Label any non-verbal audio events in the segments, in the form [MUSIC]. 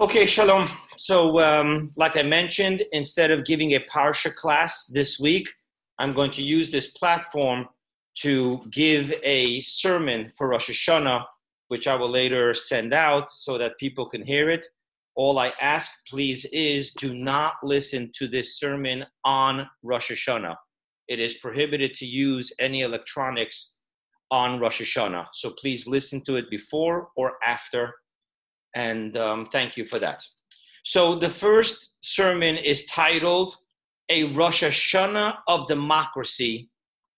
Okay, shalom. So, um, like I mentioned, instead of giving a parsha class this week, I'm going to use this platform to give a sermon for Rosh Hashanah, which I will later send out so that people can hear it. All I ask, please, is do not listen to this sermon on Rosh Hashanah. It is prohibited to use any electronics on Rosh Hashanah. So please listen to it before or after and um, thank you for that. So the first sermon is titled A Rosh Hashanah of Democracy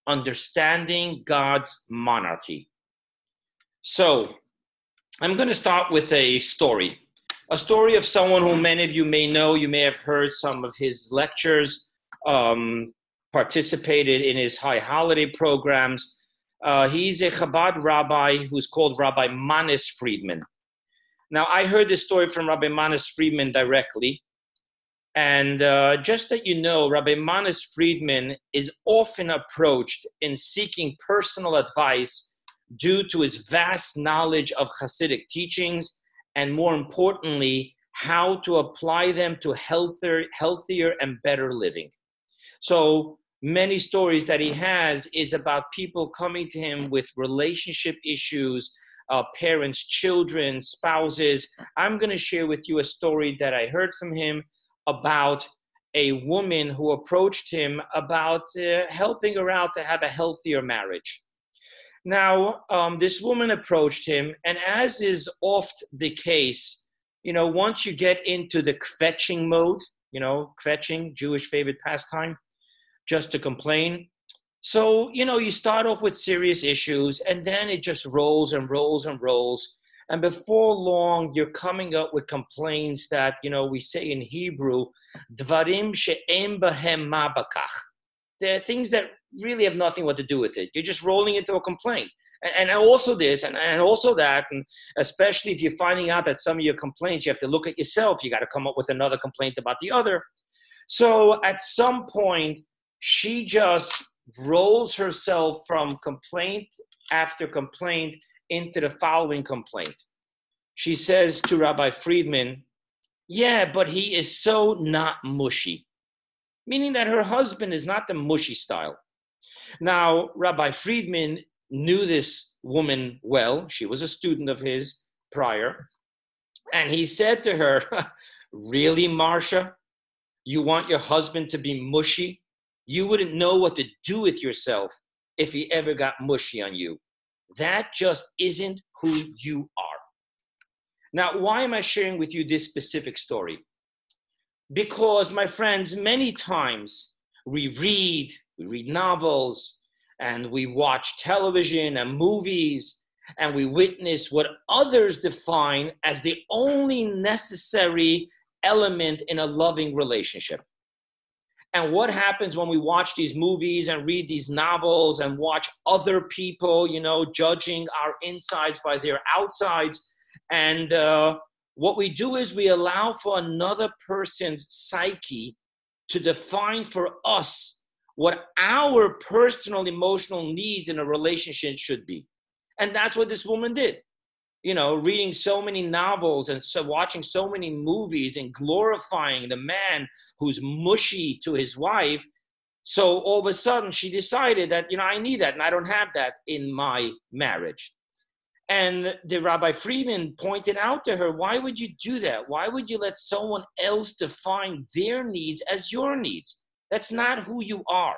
Understanding God's Monarchy. So I'm going to start with a story. A story of someone who many of you may know. You may have heard some of his lectures, um, participated in his high holiday programs. Uh, he's a Chabad rabbi who's called Rabbi Manis Friedman. Now, I heard this story from Rabbi Manis Friedman directly. And uh, just that you know, Rabbi Manis Friedman is often approached in seeking personal advice due to his vast knowledge of Hasidic teachings and, more importantly, how to apply them to healthier, healthier and better living. So, many stories that he has is about people coming to him with relationship issues uh, parents, children, spouses. I'm going to share with you a story that I heard from him about a woman who approached him about uh, helping her out to have a healthier marriage. Now, um, this woman approached him, and as is oft the case, you know, once you get into the kvetching mode, you know, kvetching, Jewish favorite pastime, just to complain, so, you know, you start off with serious issues and then it just rolls and rolls and rolls. And before long, you're coming up with complaints that, you know, we say in Hebrew, dvarim she'em bahem mabakach. They're things that really have nothing what to do with it. You're just rolling into a complaint. And, and also this and, and also that. And especially if you're finding out that some of your complaints, you have to look at yourself. You got to come up with another complaint about the other. So at some point, she just rolls herself from complaint after complaint into the following complaint. She says to Rabbi Friedman, Yeah, but he is so not mushy, meaning that her husband is not the mushy style. Now, Rabbi Friedman knew this woman well. She was a student of his prior. And he said to her, [LAUGHS] Really, Marcia? You want your husband to be mushy? You wouldn't know what to do with yourself if he ever got mushy on you. That just isn't who you are. Now, why am I sharing with you this specific story? Because, my friends, many times we read, we read novels, and we watch television and movies, and we witness what others define as the only necessary element in a loving relationship. And what happens when we watch these movies and read these novels and watch other people, you know, judging our insides by their outsides? And uh, what we do is we allow for another person's psyche to define for us what our personal emotional needs in a relationship should be. And that's what this woman did you know, reading so many novels and so watching so many movies and glorifying the man who's mushy to his wife. So all of a sudden she decided that, you know, I need that and I don't have that in my marriage. And the Rabbi Friedman pointed out to her, why would you do that? Why would you let someone else define their needs as your needs? That's not who you are.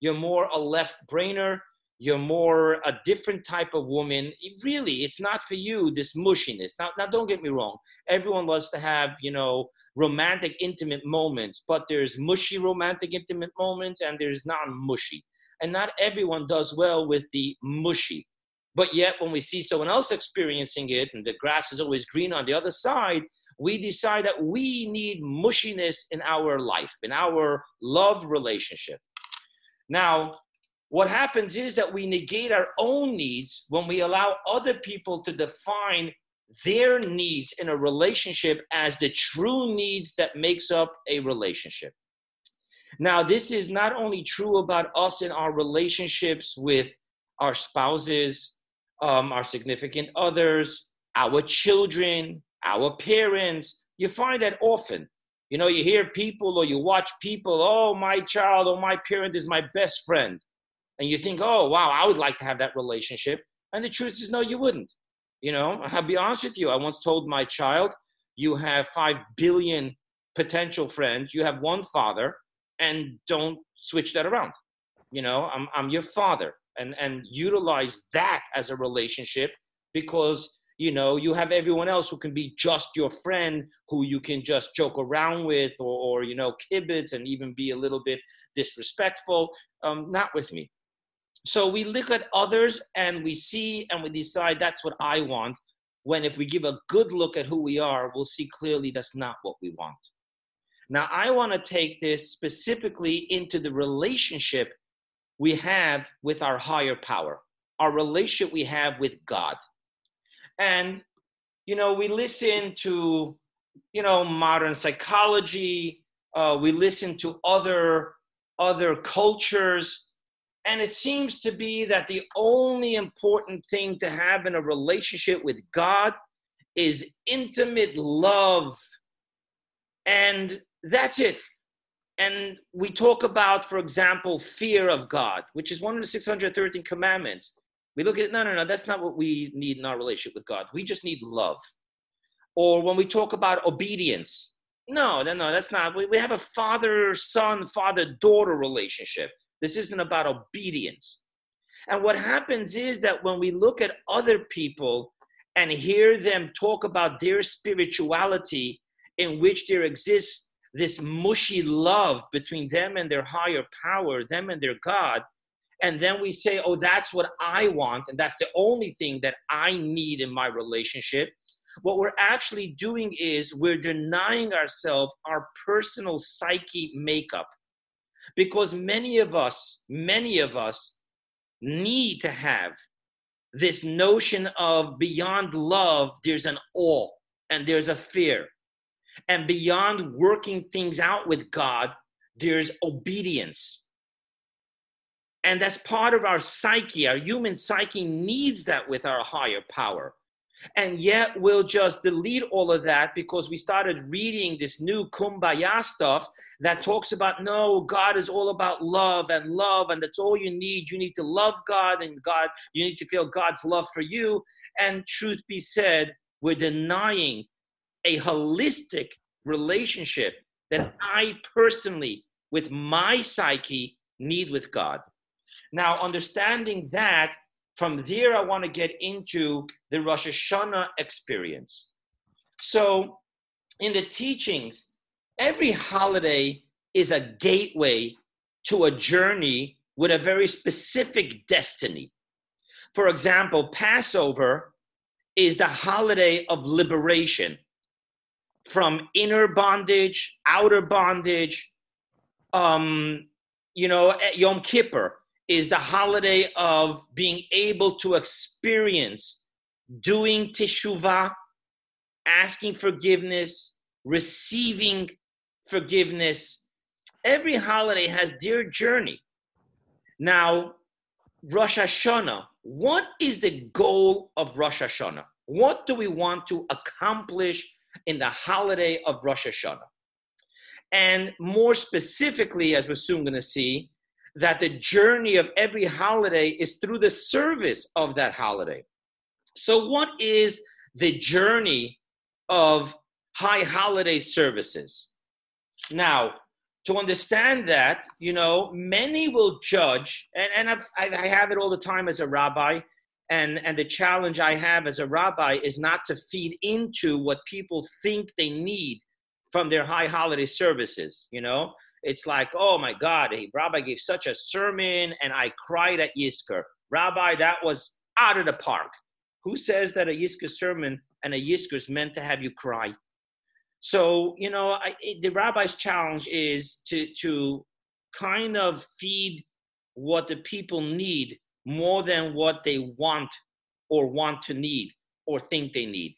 You're more a left brainer you're more a different type of woman. It really it's not for you this mushiness. Now, now don't get me wrong. Everyone loves to have you know romantic intimate moments but there's mushy romantic intimate moments and there's non-mushy. And not everyone does well with the mushy. But yet when we see someone else experiencing it and the grass is always green on the other side we decide that we need mushiness in our life in our love relationship. Now what happens is that we negate our own needs when we allow other people to define their needs in a relationship as the true needs that makes up a relationship now this is not only true about us in our relationships with our spouses um, our significant others our children our parents You find that often. You know, you hear people or you watch people, oh, my child or my parent is my best friend. And you think, oh, wow, I would like to have that relationship. And the truth is, no, you wouldn't. You know, I'll be honest with you. I once told my child, you have 5 billion potential friends, you have one father, and don't switch that around. You know, I'm, I'm your father. And, and utilize that as a relationship because you know you have everyone else who can be just your friend who you can just joke around with or, or you know kibitz and even be a little bit disrespectful um, not with me so we look at others and we see and we decide that's what i want when if we give a good look at who we are we'll see clearly that's not what we want. Now i want to take this specifically into the relationship we have with our higher power our relationship we have with god. And, you know, we listen to, you know, modern psychology, uh, we listen to other other cultures and it seems to be that the only important thing to have in a relationship with God is intimate love. And that's it. And we talk about, for example, fear of God, which is one of the 613 commandments. We look at it, no, no, no, that's not what we need in our relationship with God. We just need love. Or when we talk about obedience, no, no, no, that's not. We, we have a father son, father daughter relationship. This isn't about obedience. And what happens is that when we look at other people and hear them talk about their spirituality, in which there exists this mushy love between them and their higher power, them and their God, and then we say, oh, that's what I want, and that's the only thing that I need in my relationship. What we're actually doing is we're denying ourselves our personal psyche makeup. Because many of us, many of us need to have this notion of beyond love, there's an awe and there's a fear. And beyond working things out with God, there's obedience and that's part of our psyche. Our human psyche needs that with our higher power. And yet we'll just delete all of that because we started reading this new kumbaya stuff that talks about no, God is all about love and love, and that's all you need. You need to love God, and God, you need to feel God's love for you. And truth be said, we're denying a holistic relationship that I personally, with my psyche, need with God. Now, understanding that, from there, I want to get into the Rosh Hashanah experience. So, in the teachings, every holiday is a gateway to a journey with a very specific destiny. For example, Passover is the holiday of liberation from inner bondage, outer bondage. Um, you know, Yom Kippur is the holiday of being able to experience doing teshuvah, asking forgiveness, receiving forgiveness. Every holiday has their journey. Now, Rosh Hashanah, what is the goal of Rosh Hashanah? What do we want to accomplish in the holiday of Rosh Hashanah? And more specifically, as we're soon going to see, that the journey of every holiday is through the service of that holiday. So, what is the journey of high holiday services? Now, to understand that, you know, many will judge, and, and I've, I have it all the time as a rabbi, and, and the challenge I have as a rabbi is not to feed into what people think they need from their high holiday services, you know? It's like, oh my God, Rabbi gave such a sermon and I cried at Yizkor. Rabbi, that was out of the park. Who says that a Yizkor sermon and a Yizkor is meant to have you cry? So, you know, I, the rabbi's challenge is to, to kind of feed what the people need more than what they want or want to need or think they need.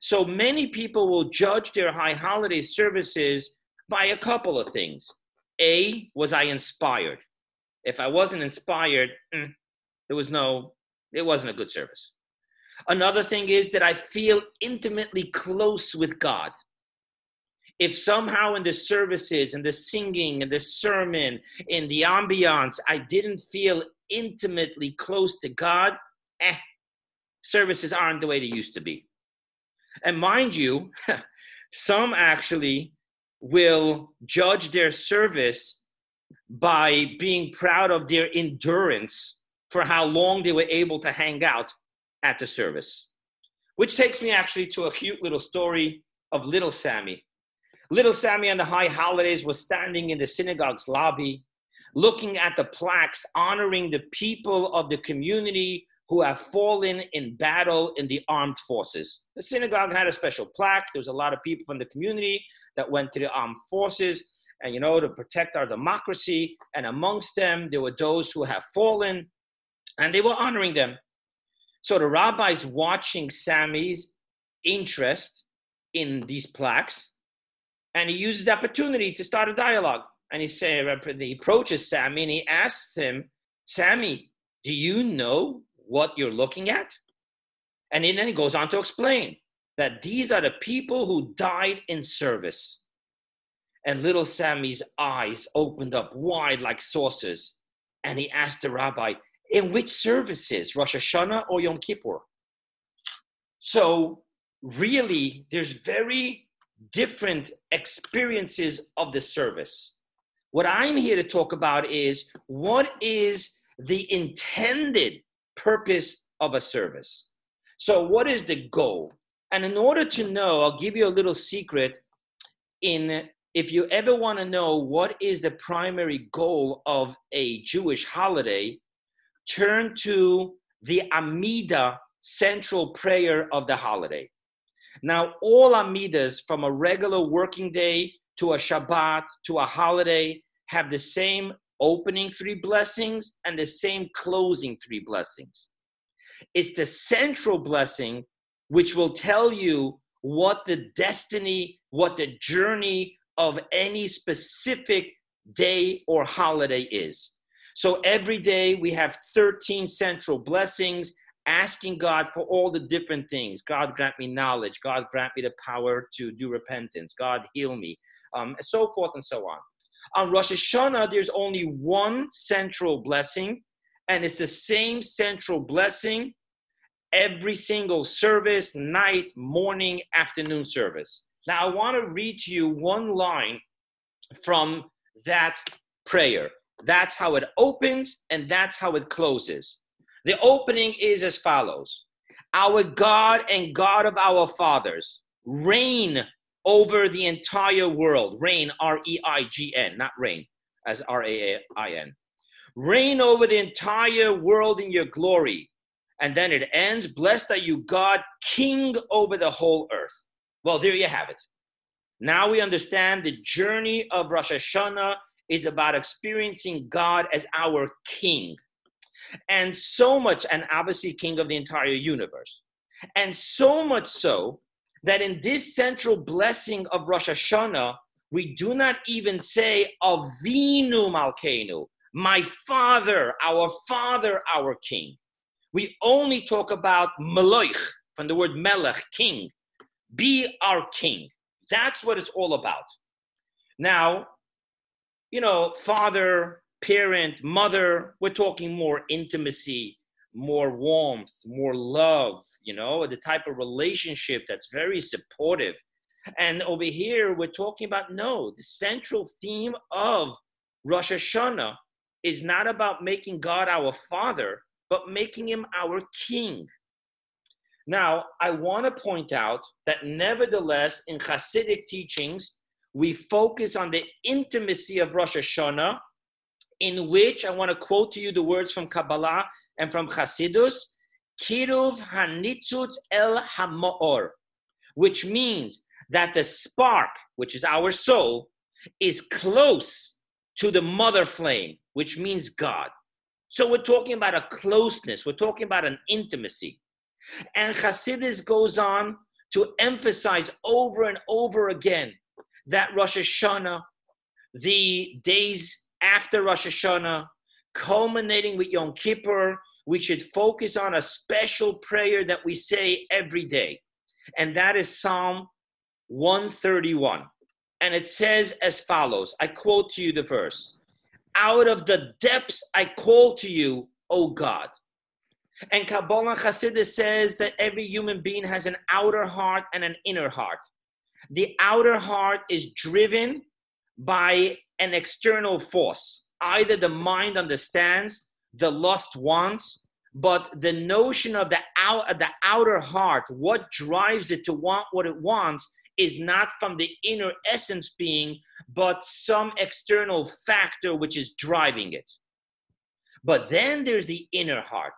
So many people will judge their high holiday services by a couple of things. A, was I inspired? If I wasn't inspired, mm, there was no, it wasn't a good service. Another thing is that I feel intimately close with God. if somehow in the services and the singing and the sermon, in the ambiance, I didn't feel intimately close to God, eh, services aren't the way they used to be. And mind you, [LAUGHS] some actually will judge their service by being proud of their endurance for how long they were able to hang out at the service. Which takes me actually to a cute little story of little Sammy. Little Sammy on the high holidays was standing in the synagogue's lobby, looking at the plaques honoring the people of the community who have fallen in battle in the armed forces. The synagogue had a special plaque. There was a lot of people from the community that went to the armed forces and you know to protect our democracy and amongst them there were those who have fallen and they were honoring them so the rabbis watching sammy's interest in these plaques and he uses the opportunity to start a dialogue and he say he approaches sammy and he asks him sammy do you know what you're looking at and then he goes on to explain that these are the people who died in service and little Sammy's eyes opened up wide like saucers. And he asked the rabbi, In which services, Rosh Hashanah or Yom Kippur? So, really, there's very different experiences of the service. What I'm here to talk about is what is the intended purpose of a service? So, what is the goal? And in order to know, I'll give you a little secret in if you ever want to know what is the primary goal of a Jewish holiday, turn to the Amida central prayer of the holiday. Now, all Amidas, from a regular working day to a Shabbat to a holiday, have the same opening three blessings and the same closing three blessings. It's the central blessing which will tell you what the destiny, what the journey of any specific day or holiday is. So every day we have 13 central blessings, asking God for all the different things. God grant me knowledge. God grant me the power to do repentance. God heal me, um, and so forth and so on. On Rosh Hashanah, there's only one central blessing, and it's the same central blessing every single service, night, morning, afternoon service. Now, I want to read to you one line from that prayer. That's how it opens and that's how it closes. The opening is as follows Our God and God of our fathers, reign over the entire world. Reign, R E I G N, not reign, as R A I N. Reign over the entire world in your glory. And then it ends Blessed are you, God, King over the whole earth. Well, there you have it. Now we understand the journey of Rosh Hashanah is about experiencing God as our King. And so much, and obviously King of the entire universe. And so much so that in this central blessing of Rosh Hashanah, we do not even say Avinu Malkeinu, my father, our father, our king. We only talk about Meloich, from the word Melech, king be our king. That's what it's all about. Now, you know, father, parent, mother, we're talking more intimacy, more warmth, more love, you know, the type of relationship that's very supportive. And over here, we're talking about no, the central theme of Rosh Hashanah is not about making God our father, but making him our king. Now, I want to point out that nevertheless, in Hasidic teachings, we focus on the intimacy of Rosh Hashanah, in which I want to quote to you the words from Kabbalah and from Hasidus, Kiruv Hanitzutz El Hamoor, which means that the spark, which is our soul, is close to the mother flame, which means God. So we're talking about a closeness, we're talking about an intimacy. And Hasidus goes on to emphasize over and over again that Rosh Hashanah, the days after Rosh Hashanah, culminating with Yom Kippur, we should focus on a special prayer that we say every day. And that is Psalm 131. and it says as follows I quote to you the verse Out of the depths I call to you, O God. And Kabbalah Hasidus says that every human being has an outer heart and an inner heart. The outer heart is driven by an external force. Either the mind understands, the lust wants, but the notion of the, out, the outer heart, what drives it to want what it wants, is not from the inner essence being, but some external factor which is driving it. But then there's the inner heart.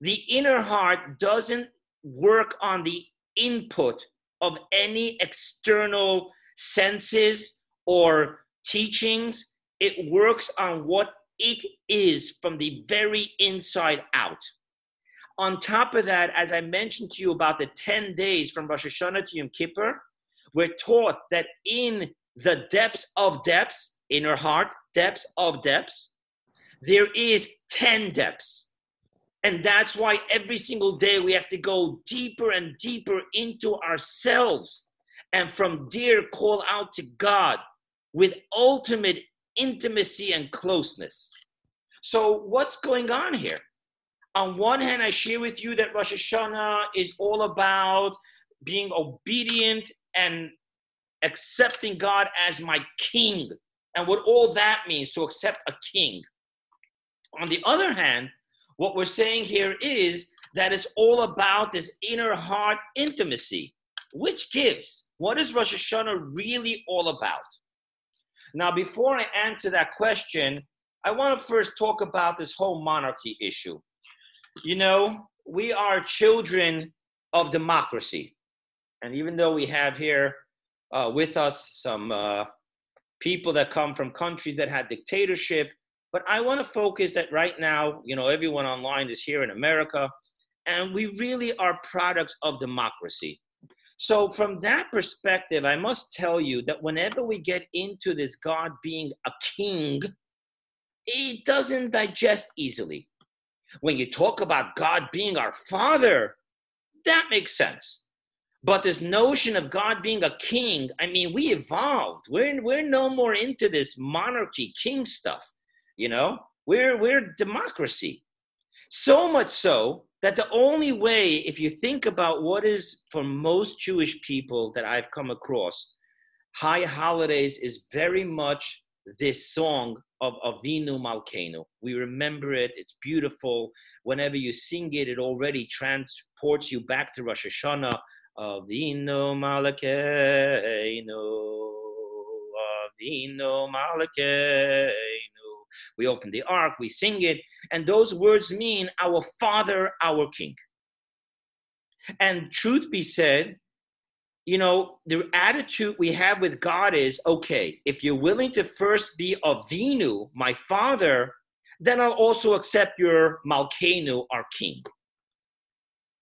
The inner heart doesn't work on the input of any external senses or teachings. It works on what it is from the very inside out. On top of that, as I mentioned to you about the 10 days from Rosh Hashanah to Yom Kippur, we're taught that in the depths of depths, inner heart, depths of depths, there is 10 depths. And that's why every single day we have to go deeper and deeper into ourselves and from there call out to God with ultimate intimacy and closeness. So, what's going on here? On one hand, I share with you that Rosh Hashanah is all about being obedient and accepting God as my king and what all that means to accept a king. On the other hand, what we're saying here is that it's all about this inner heart intimacy. Which gives? What is Rosh Hashanah really all about? Now, before I answer that question, I want to first talk about this whole monarchy issue. You know, we are children of democracy. And even though we have here uh, with us some uh, people that come from countries that had dictatorship, but I want to focus that right now, you know, everyone online is here in America, and we really are products of democracy. So, from that perspective, I must tell you that whenever we get into this God being a king, it doesn't digest easily. When you talk about God being our father, that makes sense. But this notion of God being a king, I mean, we evolved. We're, we're no more into this monarchy king stuff. You know, we're we're democracy. So much so that the only way, if you think about what is for most Jewish people that I've come across, high holidays is very much this song of Avinu Malkeinu. We remember it, it's beautiful. Whenever you sing it, it already transports you back to Rosh Hashanah. Avinu Malkeinu, Avinu Malkeinu. We open the ark, we sing it, and those words mean our Father, our King. And truth be said, you know, the attitude we have with God is okay, if you're willing to first be Avinu, my Father, then I'll also accept your Malkeinu, our King.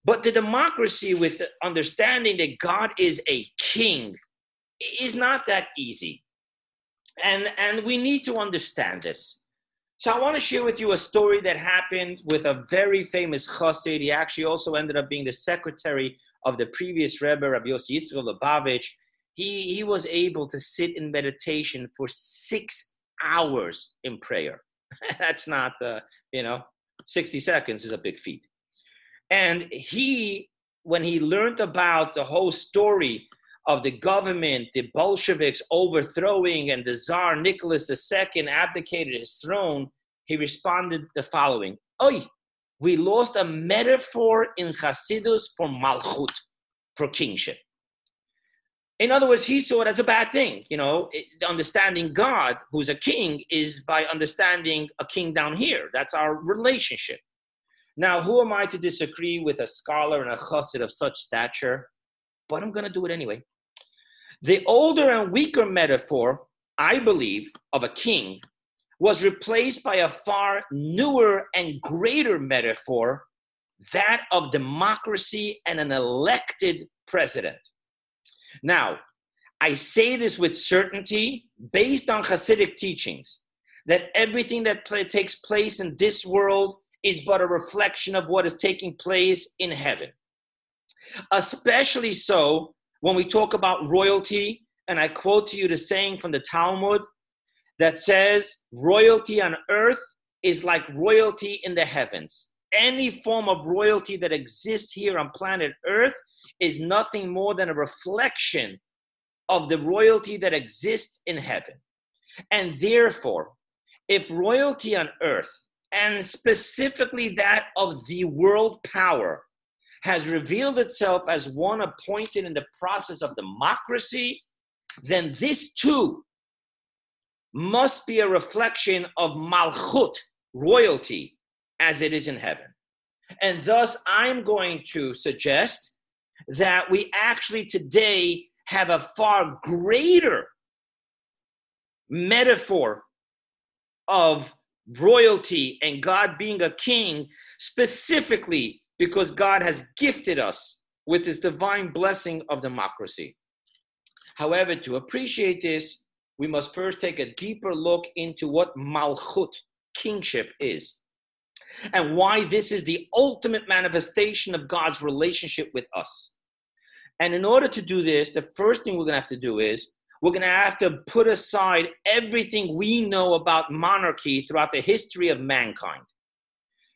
But the democracy with the understanding that God is a king is not that easy. And, and we need to understand this. So I want to share with you a story that happened with a very famous chassid. He actually also ended up being the secretary of the previous Rebbe, Rabbi Yossi Yitzchak Lubavitch. He, he was able to sit in meditation for six hours in prayer. [LAUGHS] That's not, uh, you know, 60 seconds is a big feat. And he, when he learned about the whole story of the government, the Bolsheviks overthrowing, and the Tsar Nicholas II abdicated his throne, he responded the following Oi, we lost a metaphor in Hasidus for Malchut, for kingship. In other words, he saw it as a bad thing. You know, understanding God, who's a king, is by understanding a king down here. That's our relationship. Now, who am I to disagree with a scholar and a chassid of such stature? But I'm going to do it anyway. The older and weaker metaphor, I believe, of a king was replaced by a far newer and greater metaphor, that of democracy and an elected president. Now, I say this with certainty based on Hasidic teachings that everything that takes place in this world is but a reflection of what is taking place in heaven. Especially so when we talk about royalty and I quote to you the saying from the Talmud that says, Royalty on earth is like royalty in the heavens. Any form of royalty that exists here on planet earth is nothing more than a reflection of the royalty that exists in heaven. And therefore, if royalty on earth, and specifically that of the world power, has revealed itself as one appointed in the process of democracy, then this too must be a reflection of malchut, royalty, as it is in heaven. And thus, I'm going to suggest that we actually today have a far greater metaphor of royalty and God being a king, specifically because God has gifted us with this divine blessing of democracy. However, to appreciate this, we must first take a deeper look into what malchut, kingship, is, and why this is the ultimate manifestation of God's relationship with us. And in order to do this, the first thing we're going to have to do is we're going to have to put aside everything we know about monarchy throughout the history of mankind.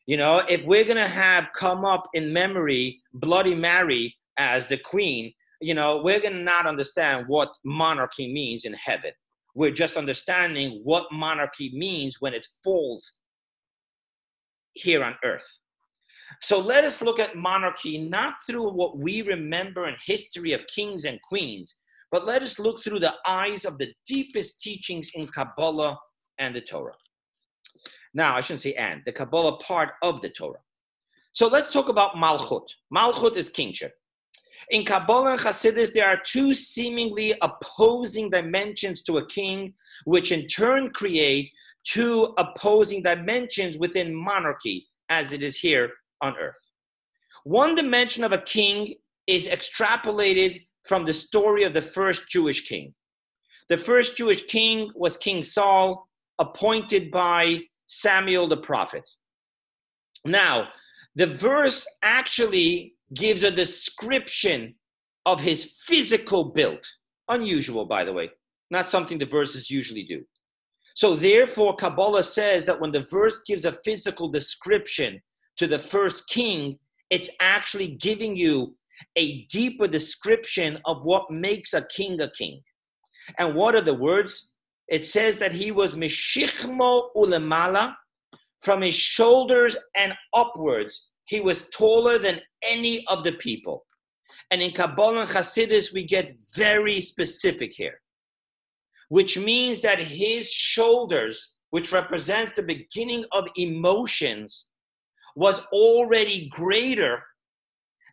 You know, if we're to have come up in memory Bloody Mary as the queen, you know, we're to not understand what monarchy means in heaven. We're just understanding what monarchy means when it falls here on earth. So let us look at monarchy not through what we remember in history of kings and queens, but let us look through the eyes of the deepest teachings in Kabbalah and the Torah. Now, I shouldn't say and, the Kabbalah part of the Torah. So let's talk about Malchut. Malchut is kingship. In Kabbalah and Hasidus, there are two seemingly opposing dimensions to a king, which in turn create two opposing dimensions within monarchy, as it is here on earth. One dimension of a king is extrapolated from the story of the first Jewish king. The first Jewish king was King Saul, appointed by Samuel the prophet. Now, the verse actually gives a description of his physical build. Unusual, by the way, not something the verses usually do. So, therefore, Kabbalah says that when the verse gives a physical description to the first king, it's actually giving you a deeper description of what makes a king a king. And what are the words? It says that he was Mishichmo Ulemala, from his shoulders and upwards, he was taller than any of the people. And in Kabbalah and Hasidus, we get very specific here, which means that his shoulders, which represents the beginning of emotions, was already greater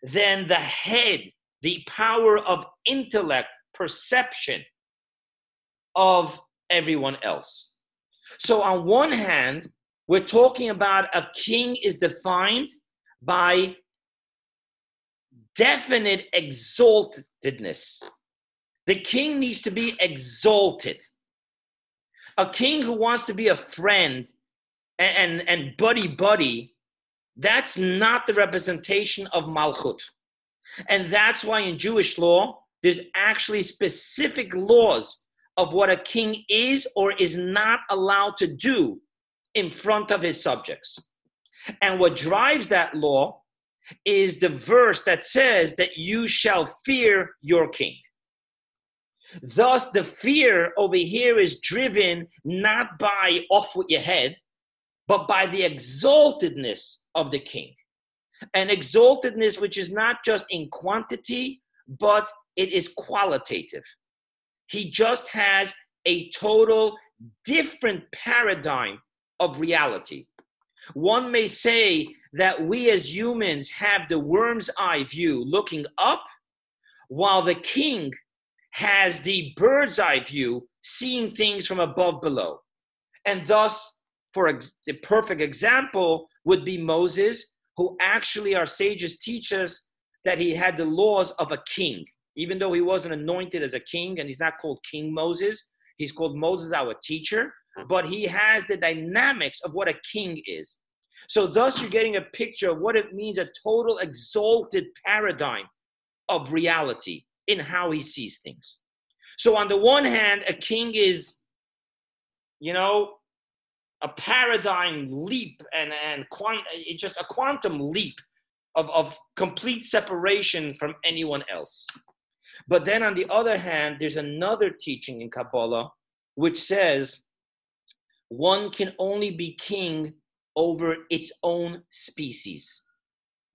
than the head, the power of intellect, perception of everyone else. So, on one hand, we're talking about a king is defined by definite exaltedness. The king needs to be exalted. A king who wants to be a friend and, and, and buddy buddy that's not the representation of Malchut. And that's why in Jewish law, there's actually specific laws of what a king is or is not allowed to do in front of his subjects. And what drives that law is the verse that says that you shall fear your king. Thus, the fear over here is driven not by off with your head, but by the exaltedness of the king. An exaltedness which is not just in quantity, but it is qualitative. He just has a total different paradigm of reality. One may say that we as humans have the worm's eye view looking up, while the king has the bird's eye view seeing things from above below. And thus, for ex- the perfect example would be Moses, who actually our sages teach us that he had the laws of a king. Even though he wasn't anointed as a king and he's not called King Moses, he's called Moses, our teacher, but he has the dynamics of what a king is. So, thus, you're getting a picture of what it means a total exalted paradigm of reality in how he sees things. So, on the one hand, a king is, you know, a paradigm leap and, and quant- just a quantum leap of, of complete separation from anyone else. But then on the other hand, there's another teaching in Kabbalah which says one can only be king over its own species.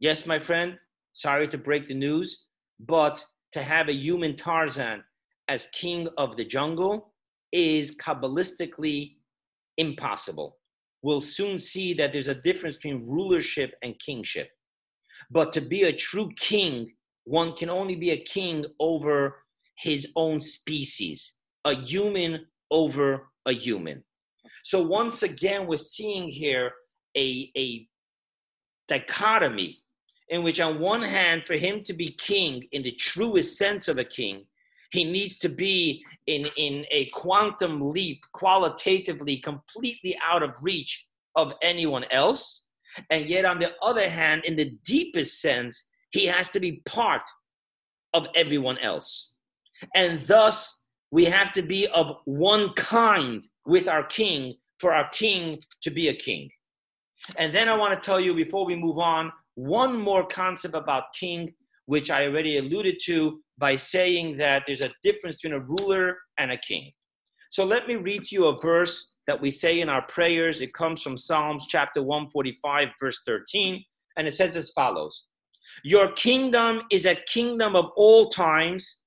Yes, my friend, sorry to break the news, but to have a human Tarzan as king of the jungle is Kabbalistically impossible. We'll soon see that there's a difference between rulership and kingship. But to be a true king, one can only be a king over his own species, a human over a human. So once again, we're seeing here a, a dichotomy in which, on one hand, for him to be king in the truest sense of a king, he needs to be in, in a quantum leap, qualitatively, completely out of reach of anyone else. And yet, on the other hand, in the deepest sense, he has to be part of everyone else. And thus, we have to be of one kind with our king for our king to be a king. And then I want to tell you before we move on, one more concept about king, which I already alluded to by saying that there's a difference between a ruler and a king. So let me read to you a verse that we say in our prayers. It comes from Psalms chapter 145, verse 13, and it says as follows Your kingdom is a kingdom of all times,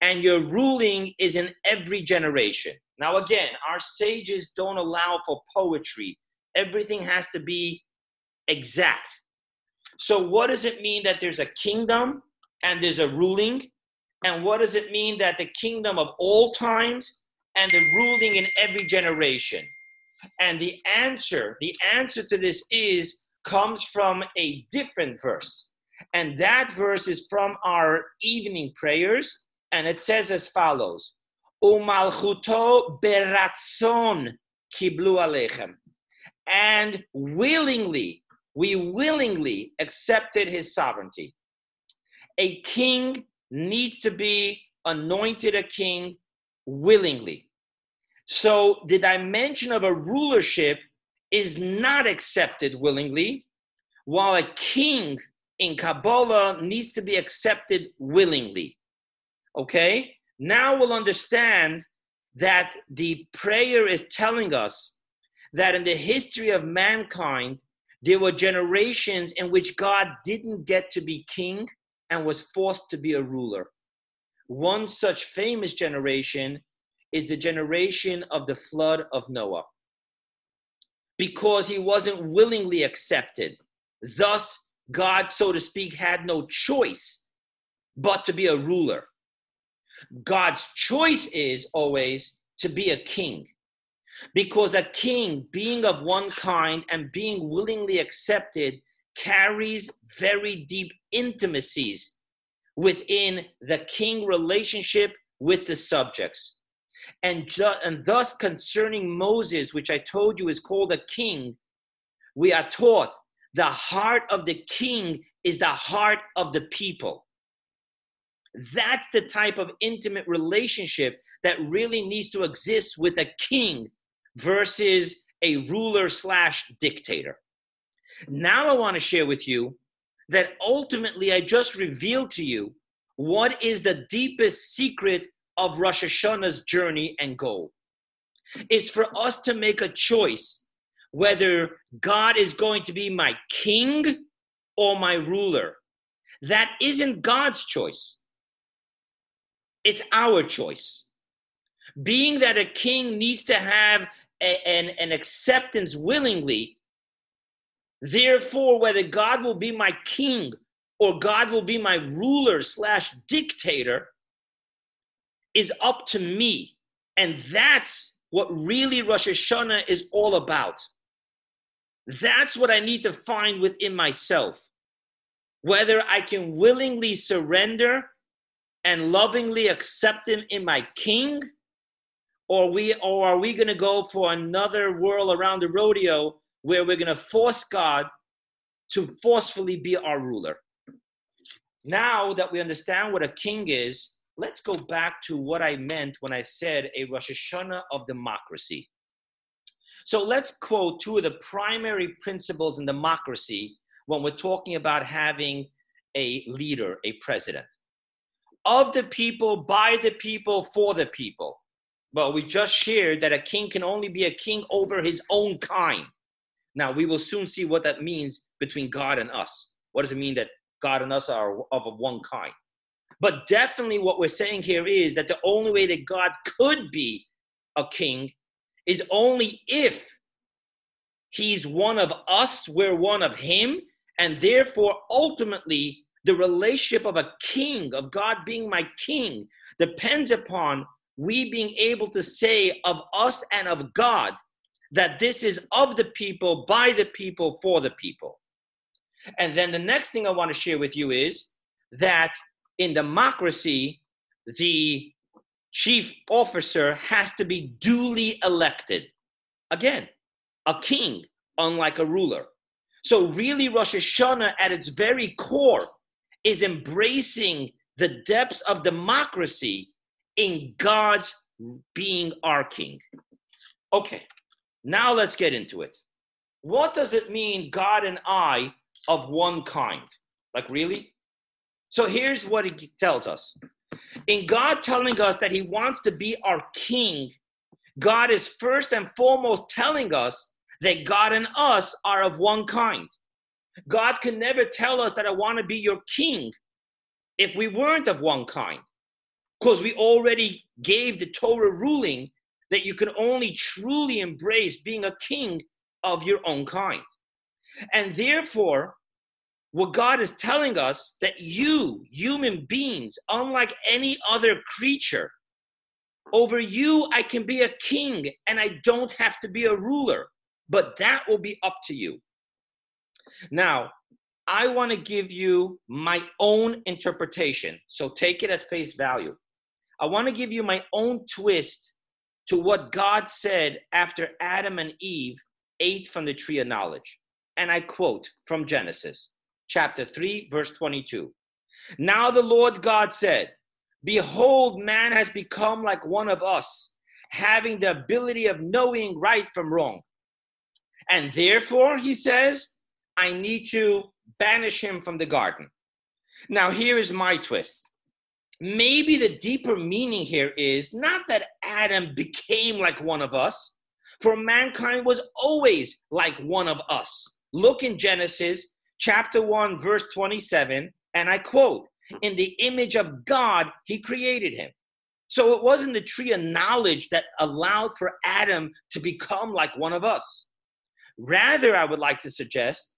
and your ruling is in every generation. Now, again, our sages don't allow for poetry, everything has to be exact. So, what does it mean that there's a kingdom and there's a ruling? And what does it mean that the kingdom of all times and the ruling in every generation? And the answer, the answer to this is comes from a different verse. And that verse is from our evening prayers. And it says as follows Umalchuto beratzon kiblu alechem. And willingly, we willingly accepted his sovereignty. A king needs to be anointed a king willingly. So the dimension of a rulership is not accepted willingly, while a king in Kabbalah needs to be accepted willingly. Okay? Now we'll understand that the prayer is telling us that in the history of mankind, there were generations in which God didn't get to be king and was forced to be a ruler. One such famous generation is the generation of the flood of Noah. Because he wasn't willingly accepted. Thus, God, so to speak, had no choice but to be a ruler. God's choice is always to be a king. Because a king, being of one kind and being willingly accepted, carries very deep intimacies within the king relationship with the subjects. And, ju- and thus, concerning Moses, which I told you is called a king, we are taught the heart of the king is the heart of the people. That's the type of intimate relationship that really needs to exist with a king versus a ruler slash dictator. Now, I want to share with you that ultimately I just revealed to you what is the deepest secret of Rosh Hashanah's journey and goal. It's for us to make a choice whether God is going to be my king or my ruler. That isn't God's choice, it's our choice. Being that a king needs to have a, an, an acceptance willingly, therefore, whether God will be my king or God will be my ruler slash dictator is up to me. And that's what really Rosh Hashanah is all about. That's what I need to find within myself. Whether I can willingly surrender and lovingly accept him in my king, or we or are we to go for another whirl around the rodeo where we're to force God to forcefully be our ruler? Now that we understand what a king is, let's go back to what I meant when I said a Rosh Hashanah of democracy. So let's quote two of the primary principles in democracy when we're talking about having a leader, a president. Of the people, by the people, for the people. Well, we just shared that a king can only be a king over his own kind. Now, we will soon see what that means between God and us. What does it mean that God and us are of one kind? But definitely, what we're saying here is that the only way that God could be a king is only if he's one of us, we're one of him, and therefore, ultimately, the relationship of a king, of God being my king, depends upon we being able to say of us and of God that this is of the people, by the people, for the people. And then the next thing I want to share with you is that in democracy, the chief officer has to be duly elected. Again, a king, unlike a ruler. So, really, Rosh Hashanah at its very core is embracing the depths of democracy in God's being our king. Okay, now let's get into it. What does it mean, God and I of one kind? Like, really? So here's what it tells us. In God telling us that He wants to be our king, God is first and foremost telling us that God and us are of one kind. God can never tell us that I want to be your king if we weren't of one kind, because we already gave the Torah ruling that you can only truly embrace being a king of your own kind. And therefore, what God is telling us that you, human beings, unlike any other creature, over you I can be a king and I don't have to be a ruler, but that will be up to you. Now, I want to give you my own interpretation, so take it at face value. I want to give you my own twist to what God said after Adam and Eve ate from the tree of knowledge. And I quote from Genesis chapter 3, verse 22. Now the Lord God said, Behold, man has become like one of us, having the ability of knowing right from wrong. And therefore, he says, I need to banish him from the garden. Now, here is my twist. Maybe the deeper meaning here is not that Adam became like one of us, for mankind was always like one of us. Look in Genesis chapter 1, verse 27, and I quote, In the image of God, he created him. So it wasn't the tree of knowledge that allowed for Adam to become like one of us. Rather, I would like to suggest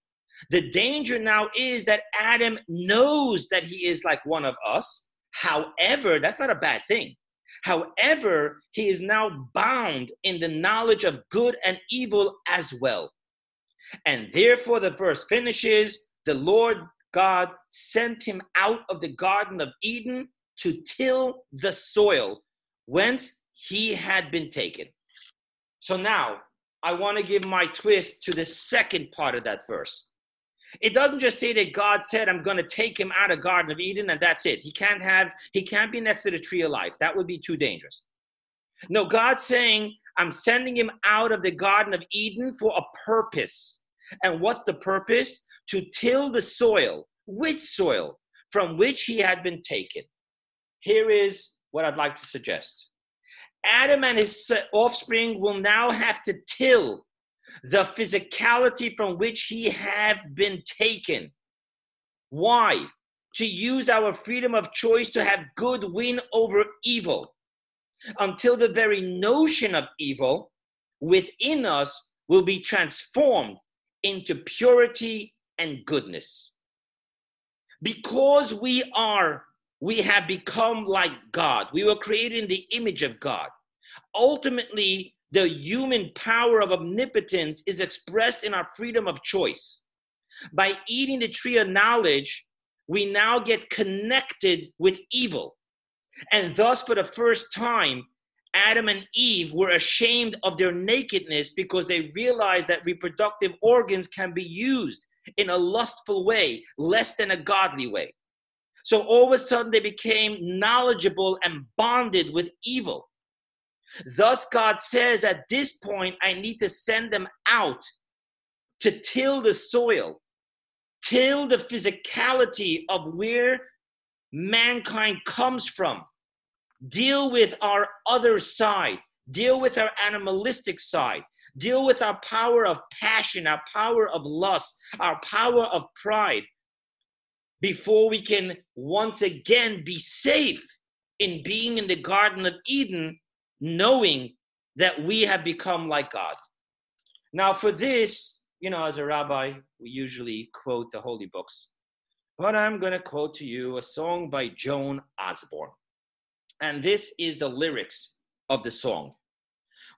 the danger now is that Adam knows that he is like one of us. However, that's not a bad thing. However, he is now bound in the knowledge of good and evil as well. And therefore, the verse finishes the Lord God sent him out of the Garden of Eden to till the soil whence he had been taken. So now I want to give my twist to the second part of that verse. It doesn't just say that God said, I'm going to take him out of Garden of Eden and that's it. He can't have, he can't be next to the tree of life. That would be too dangerous. No, God's saying, I'm sending him out of the Garden of Eden for a purpose. And what's the purpose? To till the soil. Which soil? From which he had been taken. Here is what I'd like to suggest Adam and his offspring will now have to till the physicality from which he have been taken. Why? To use our freedom of choice to have good win over evil until the very notion of evil within us will be transformed into purity and goodness. Because we are, we have become like God. We were created in the image of God. Ultimately, the human power of omnipotence is expressed in our freedom of choice. By eating the tree of knowledge, we now get connected with evil. And thus, for the first time, Adam and Eve were ashamed of their nakedness because they realized that reproductive organs can be used in a lustful way, less than a godly way. So all of a sudden they became knowledgeable and bonded with evil. Thus, God says at this point, I need to send them out to till the soil, till the physicality of where mankind comes from, deal with our other side, deal with our animalistic side, deal with our power of passion, our power of lust, our power of pride, before we can once again be safe in being in the Garden of Eden, knowing that we have become like God. Now, for this, you know, as a rabbi, we usually quote the holy books. But I'm going to quote to you a song by Joan Osborne. And this is the lyrics of the song.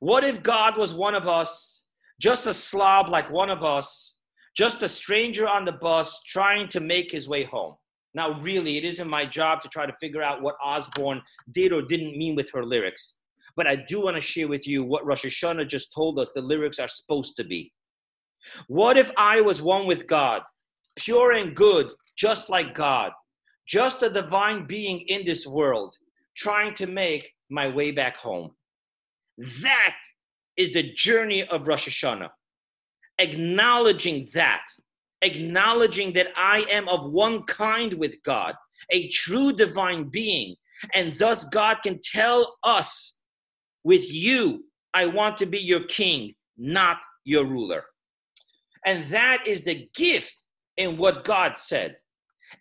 What if God was one of us, just a slob like one of us, just a stranger on the bus trying to make his way home? Now, really, it isn't my job to try to figure out what Osborne did or didn't mean with her lyrics. But I do want to share with you what Rosh Hashanah just told us the lyrics are supposed to be. What if I was one with God, pure and good, just like God, just a divine being in this world, trying to make my way back home? That is the journey of Rosh Hashanah. Acknowledging that, acknowledging that I am of one kind with God, a true divine being, and thus God can tell us, with you, I want to be your king, not your ruler. And that is the gift in what God said.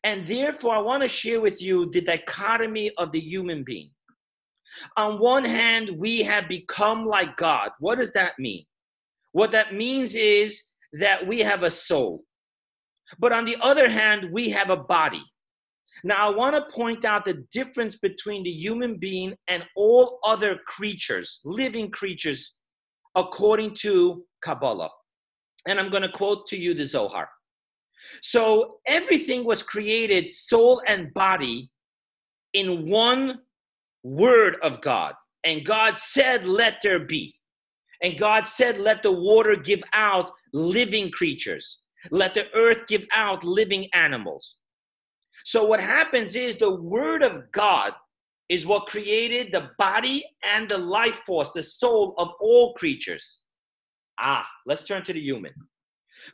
And therefore, I want to share with you the dichotomy of the human being. On one hand, we have become like God. What does that mean? What that means is that we have a soul. But on the other hand, we have a body. Now, I want to point out the difference between the human being and all other creatures, living creatures, according to Kabbalah. And I'm going to quote to you the Zohar. So, everything was created, soul and body, in one word of God. And God said, Let there be. And God said, Let the water give out living creatures. Let the earth give out living animals. So, what happens is the word of God is what created the body and the life force, the soul of all creatures. Ah, let's turn to the human.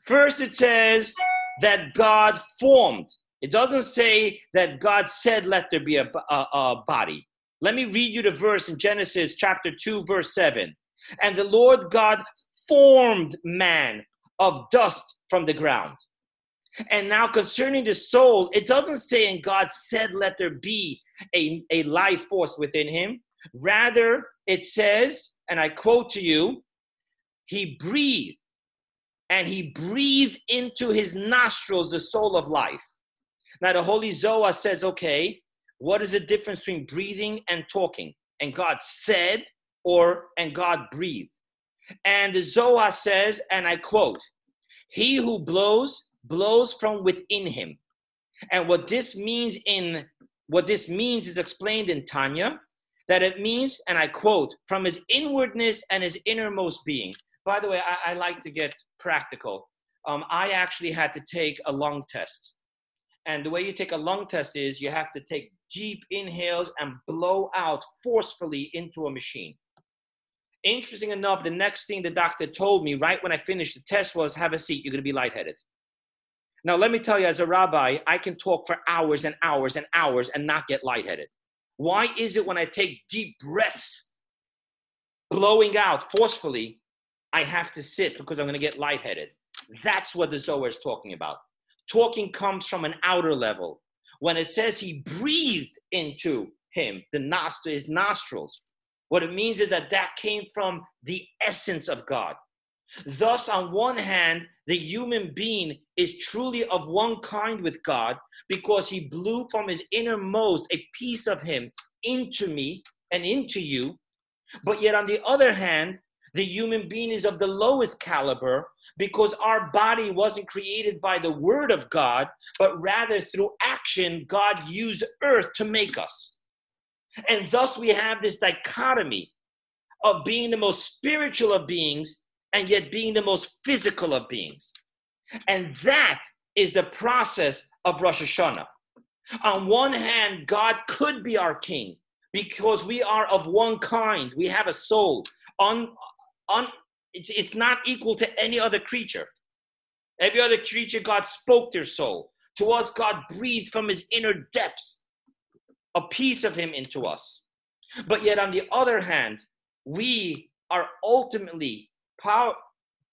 First, it says that God formed. It doesn't say that God said, Let there be a, a, a body. Let me read you the verse in Genesis chapter 2, verse 7. And the Lord God formed man of dust from the ground. And now concerning the soul, it doesn't say, and God said, let there be a, a life force within him. Rather, it says, and I quote to you, he breathed, and he breathed into his nostrils the soul of life. Now, the Holy Zohar says, okay, what is the difference between breathing and talking? And God said, or and God breathed. And the Zohar says, and I quote, He who blows, blows from within him. And what this means in what this means is explained in Tanya, that it means, and I quote, from his inwardness and his innermost being. By the way, I, I like to get practical. Um, I actually had to take a lung test. And the way you take a lung test is you have to take deep inhales and blow out forcefully into a machine. Interesting enough, the next thing the doctor told me right when I finished the test was have a seat, you're going to be lightheaded. Now, let me tell you, as a rabbi, I can talk for hours and hours and hours and not get lightheaded. Why is it when I take deep breaths, blowing out forcefully, I have to sit because I'm going to get lightheaded? That's what the Zohar is talking about. Talking comes from an outer level when it says he breathed into him, the nost- his nostrils, what it means is that that came from the essence of God. Thus, on one hand, the human being is truly of one kind with God because he blew from his innermost a piece of him into me and into you. But yet, on the other hand, the human being is of the lowest caliber because our body wasn't created by the word of God, but rather through action, God used earth to make us. And thus we have this dichotomy of being the most spiritual of beings and yet being the most physical of beings. And that is the process of Rosh Hashanah. On one hand, God could be our king because we are of one kind. We have a soul. On, on, it's, it's not equal to any other creature. Every other creature, God spoke their soul. To us, God breathed from his inner depths a piece of him into us. But yet, on the other hand, we are ultimately power,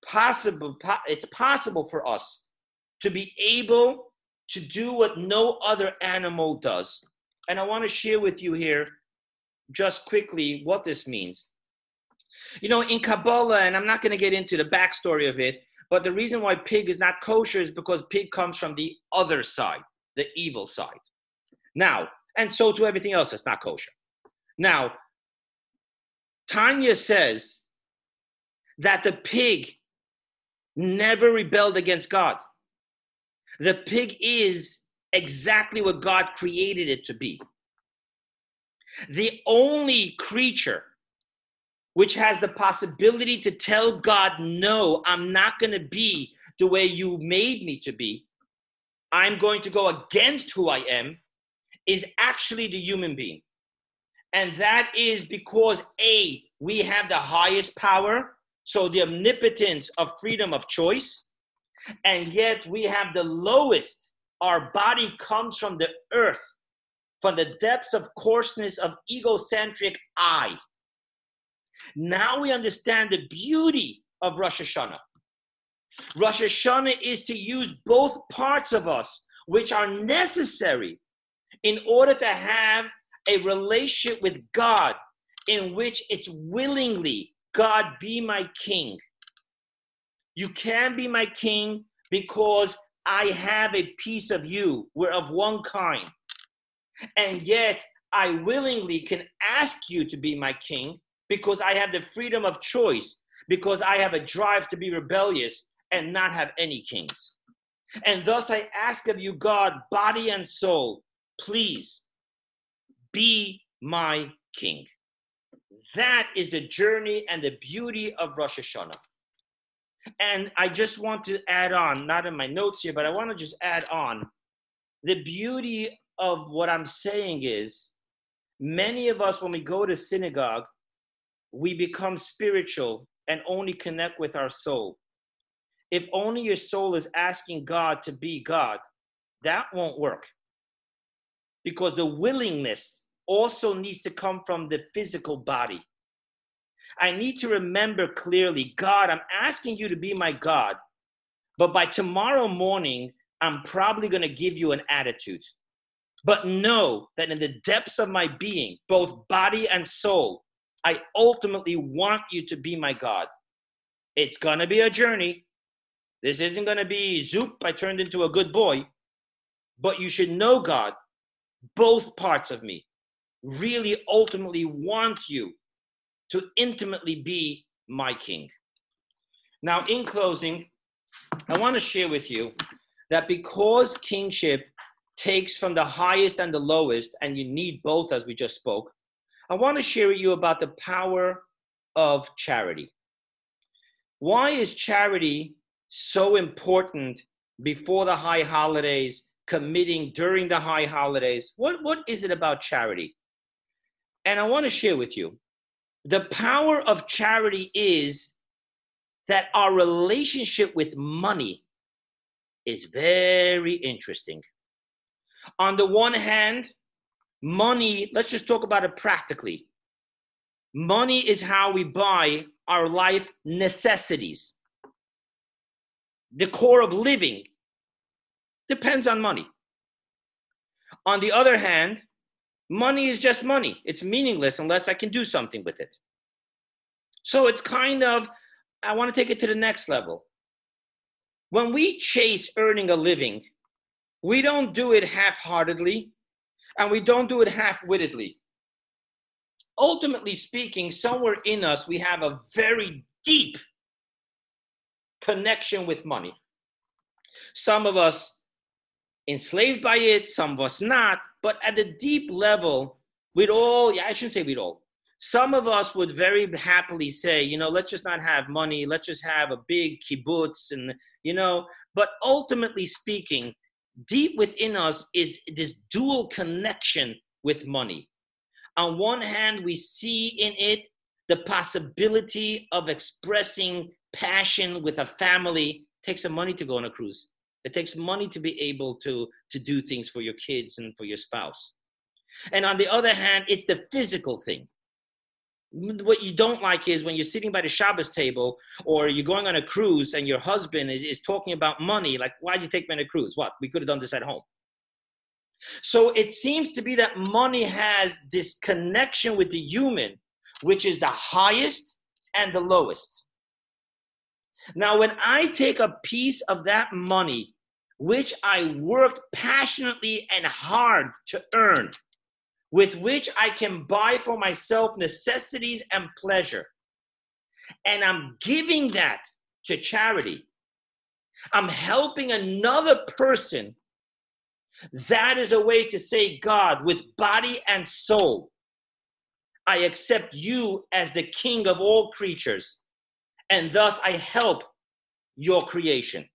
possible, it's possible for us to be able to do what no other animal does. And I want to share with you here just quickly what this means. You know, in Kabbalah, and I'm not going to get into the backstory of it, but the reason why pig is not kosher is because pig comes from the other side, the evil side. Now, and so to everything else that's not kosher. Now, Tanya says that the pig never rebelled against God. The pig is exactly what God created it to be. The only creature which has the possibility to tell God, no, I'm not going to be the way you made me to be. I'm going to go against who I am, is actually the human being. And that is because A, we have the highest power, so the omnipotence of freedom of choice, and yet we have the lowest. Our body comes from the earth, from the depths of coarseness of egocentric I. Now we understand the beauty of Rosh Hashanah. Rosh Hashanah is to use both parts of us, which are necessary in order to have a relationship with God in which it's willingly, God, be my king. You can be my king because I have a piece of you. We're of one kind. And yet, I willingly can ask you to be my king because I have the freedom of choice, because I have a drive to be rebellious and not have any kings. And thus I ask of you, God, body and soul, please be my king. That is the journey and the beauty of Rosh Hashanah. And I just want to add on, not in my notes here, but I want to just add on the beauty of what I'm saying is many of us, when we go to synagogue, we become spiritual and only connect with our soul. If only your soul is asking God to be God, that won't work. Because the willingness also needs to come from the physical body. I need to remember clearly God, I'm asking you to be my God, but by tomorrow morning, I'm probably going to give you an attitude. But know that in the depths of my being, both body and soul, I ultimately want you to be my God. It's going to be a journey. This isn't going to be zoop, I turned into a good boy. But you should know, God, both parts of me really ultimately want you to intimately be my king. Now, in closing, I want to share with you that because kingship takes from the highest and the lowest, and you need both, as we just spoke, I want to share with you about the power of charity. Why is charity so important before the high holidays, committing during the high holidays? What, what is it about charity? And I want to share with you the power of charity is that our relationship with money is very interesting. On the one hand, money, let's just talk about it practically. Money is how we buy our life necessities. The core of living depends on money. On the other hand, money is just money. It's meaningless unless I can do something with it. So it's kind of, I want to take it to the next level. When we chase earning a living, we don't do it half heartedly and we don't do it half wittedly. Ultimately speaking, somewhere in us, we have a very deep connection with money. Some of us enslaved by it, some of us not, but at a deep level, we'd all, yeah, I shouldn't say we'd all, some of us would very happily say, you know, let's just not have money, let's just have a big kibbutz, and, you know, but ultimately speaking, deep within us is this dual connection with money. On one hand, we see in it the possibility of expressing passion with a family. It takes some money to go on a cruise. It takes money to be able to, to do things for your kids and for your spouse. And on the other hand, it's the physical thing. What you don't like is when you're sitting by the Shabbos table or you're going on a cruise and your husband is, is talking about money, like, why'd you take me on a cruise? What? We could have done this at home. So it seems to be that money has this connection with the human, which is the highest and the lowest. Now, when I take a piece of that money, which I worked passionately and hard to earn, with which I can buy for myself necessities and pleasure. And I'm giving that to charity. I'm helping another person. That is a way to say, God, with body and soul, I accept you as the king of all creatures, and thus I help your creation.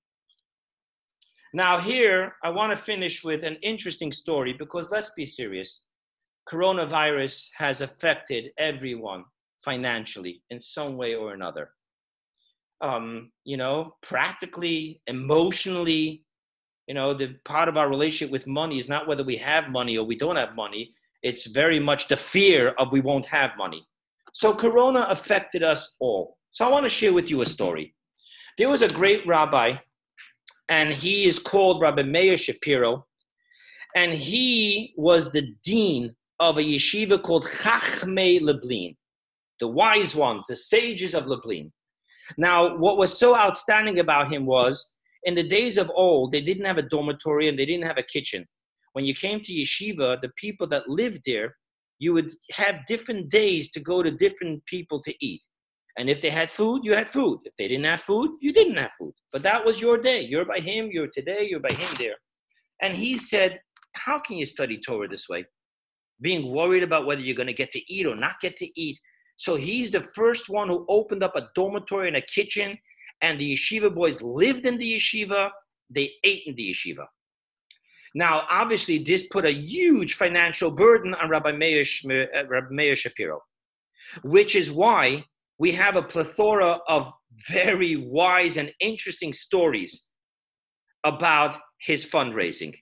Now, here, I want to finish with an interesting story because let's be serious coronavirus has affected everyone financially in some way or another. Um, you know, practically, emotionally, you know, the part of our relationship with money is not whether we have money or we don't have money. It's very much the fear of we won't have money. So Corona affected us all. So I want to share with you a story. There was a great rabbi, and he is called Rabbi Meir Shapiro, and he was the dean of a yeshiva called Chachmei Lublin, the wise ones, the sages of Lublin. Now, what was so outstanding about him was in the days of old, they didn't have a dormitory and they didn't have a kitchen. When you came to yeshiva, the people that lived there, you would have different days to go to different people to eat. And if they had food, you had food. If they didn't have food, you didn't have food. But that was your day. You're by him, you're today, you're by him there. And he said, How can you study Torah this way? Being worried about whether you're going to get to eat or not get to eat. So he's the first one who opened up a dormitory and a kitchen, and the yeshiva boys lived in the yeshiva, they ate in the yeshiva. Now, obviously, this put a huge financial burden on Rabbi Meir, uh, Rabbi Meir Shapiro, which is why we have a plethora of very wise and interesting stories about his fundraising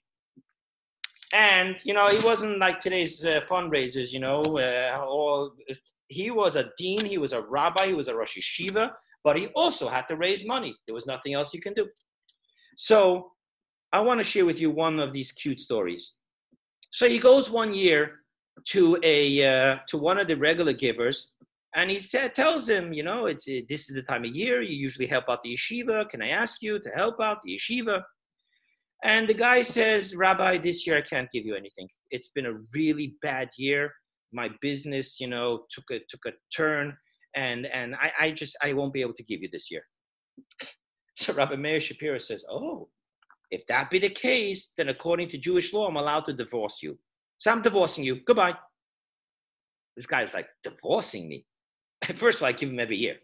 and you know he wasn't like today's uh, fundraisers you know uh, all he was a dean he was a rabbi he was a rosh yeshiva but he also had to raise money there was nothing else you can do so i want to share with you one of these cute stories so he goes one year to a uh, to one of the regular givers and he said, tells him, you know, it's this is the time of year you usually help out the yeshiva. Can I ask you to help out the yeshiva? And the guy says, Rabbi, this year I can't give you anything. It's been a really bad year. My business, you know, took a took a turn, and and I, I just I won't be able to give you this year. [LAUGHS] So Rabbi Meir Shapiro says, Oh, if that be the case, then according to Jewish law, I'm allowed to divorce you. So I'm divorcing you. Goodbye. This guy was like, divorcing me? [LAUGHS] First of all, I give him every year.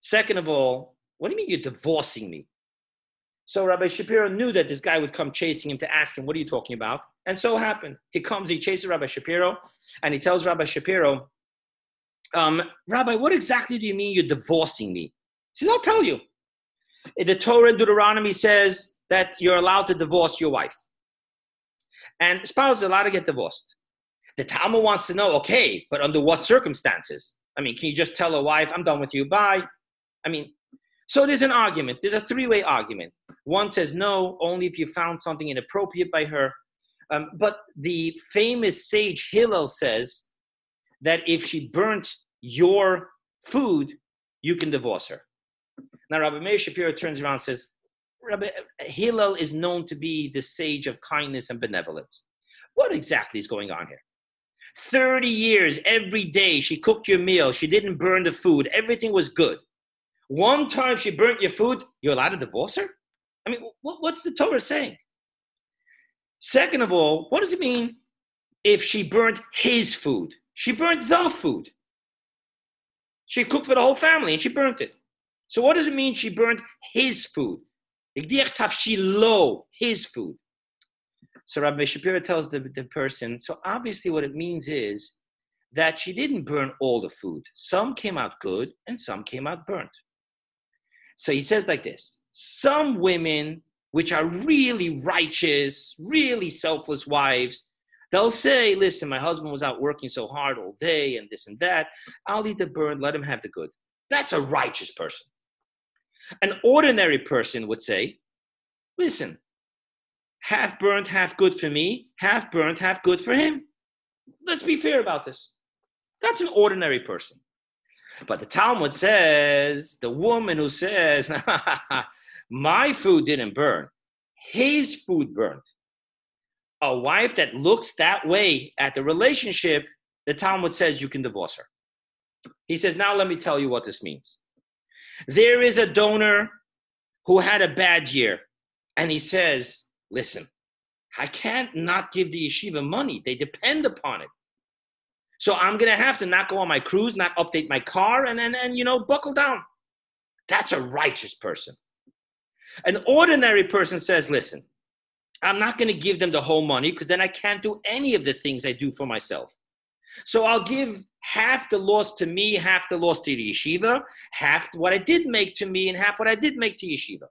Second of all, what do you mean you're divorcing me? So Rabbi Shapiro knew that this guy would come chasing him to ask him, What are you talking about? And so happened. He comes, he chases Rabbi Shapiro, and he tells Rabbi Shapiro, um, Rabbi, what exactly do you mean you're divorcing me? He says, I'll tell you. The Torah Deuteronomy says that you're allowed to divorce your wife. And spouses are allowed to get divorced. The Talmud wants to know, okay, but under what circumstances? I mean, can you just tell a wife, I'm done with you, bye? I mean, so there's an argument. There's a three way argument. One says no, only if you found something inappropriate by her. Um, but the famous sage Hillel says that if she burnt your food, you can divorce her. Now, Rabbi Meir Shapiro turns around and says, Rabbi Hillel is known to be the sage of kindness and benevolence. What exactly is going on here? 30 years, every day, she cooked your meal. She didn't burn the food. Everything was good. One time she burnt your food, you're allowed to divorce her? I mean, what's the Torah saying? Second of all, what does it mean if she burnt his food? She burnt the food. She cooked for the whole family and she burnt it. So what does it mean she burnt his food? His food. So Rabbi Shapiro tells the, the person, so obviously what it means is that she didn't burn all the food. Some came out good and some came out burnt. So he says like this some women, which are really righteous, really selfless wives, they'll say, listen, my husband was out working so hard all day and this and that. I'll eat the burnt, let him have the good. That's a righteous person. An ordinary person would say, listen, half burnt, half good for me, half burnt, half good for him. Let's be fair about this. That's an ordinary person. But the Talmud says the woman who says, [LAUGHS] My food didn't burn, his food burned. A wife that looks that way at the relationship, the Talmud says you can divorce her. He says, Now let me tell you what this means. There is a donor who had a bad year, and he says, Listen, I can't not give the yeshiva money. They depend upon it. So I'm gonna have to not go on my cruise, not update my car, and then and you know buckle down. That's a righteous person. An ordinary person says, "Listen, I'm not gonna give them the whole money because then I can't do any of the things I do for myself. So I'll give half the loss to me, half the loss to the yeshiva, half what I did make to me, and half what I did make to yeshiva."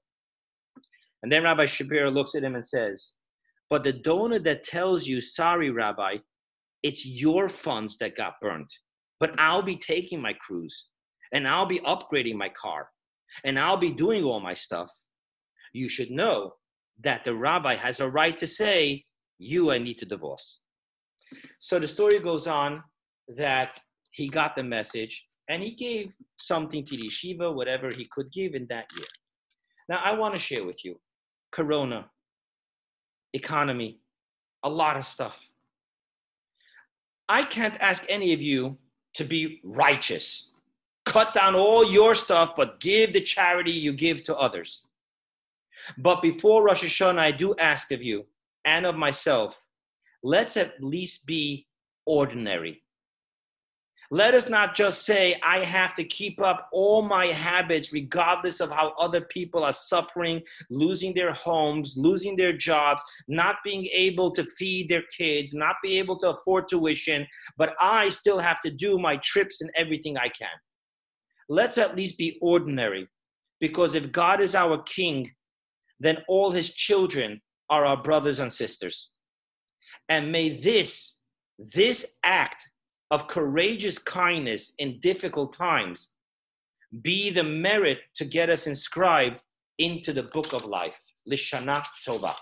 And then Rabbi Shapiro looks at him and says, "But the donor that tells you, sorry, Rabbi, it's your funds that got burnt. But I'll be taking my cruise and I'll be upgrading my car and I'll be doing all my stuff. You should know that the rabbi has a right to say, You, I need to divorce. So the story goes on that he got the message and he gave something to the yeshiva, whatever he could give in that year. Now, I want to share with you Corona, economy, a lot of stuff. I can't ask any of you to be righteous. Cut down all your stuff, but give the charity you give to others. But before Rosh Hashanah, I do ask of you and of myself, let's at least be ordinary. Let us not just say, I have to keep up all my habits, regardless of how other people are suffering, losing their homes, losing their jobs, not being able to feed their kids, not be able to afford tuition, but I still have to do my trips and everything I can. Let's at least be ordinary, because if God is our king, then all his children are our brothers and sisters. And may this, this act of courageous kindness in difficult times be the merit to get us inscribed into the book of life. Lishana Tova.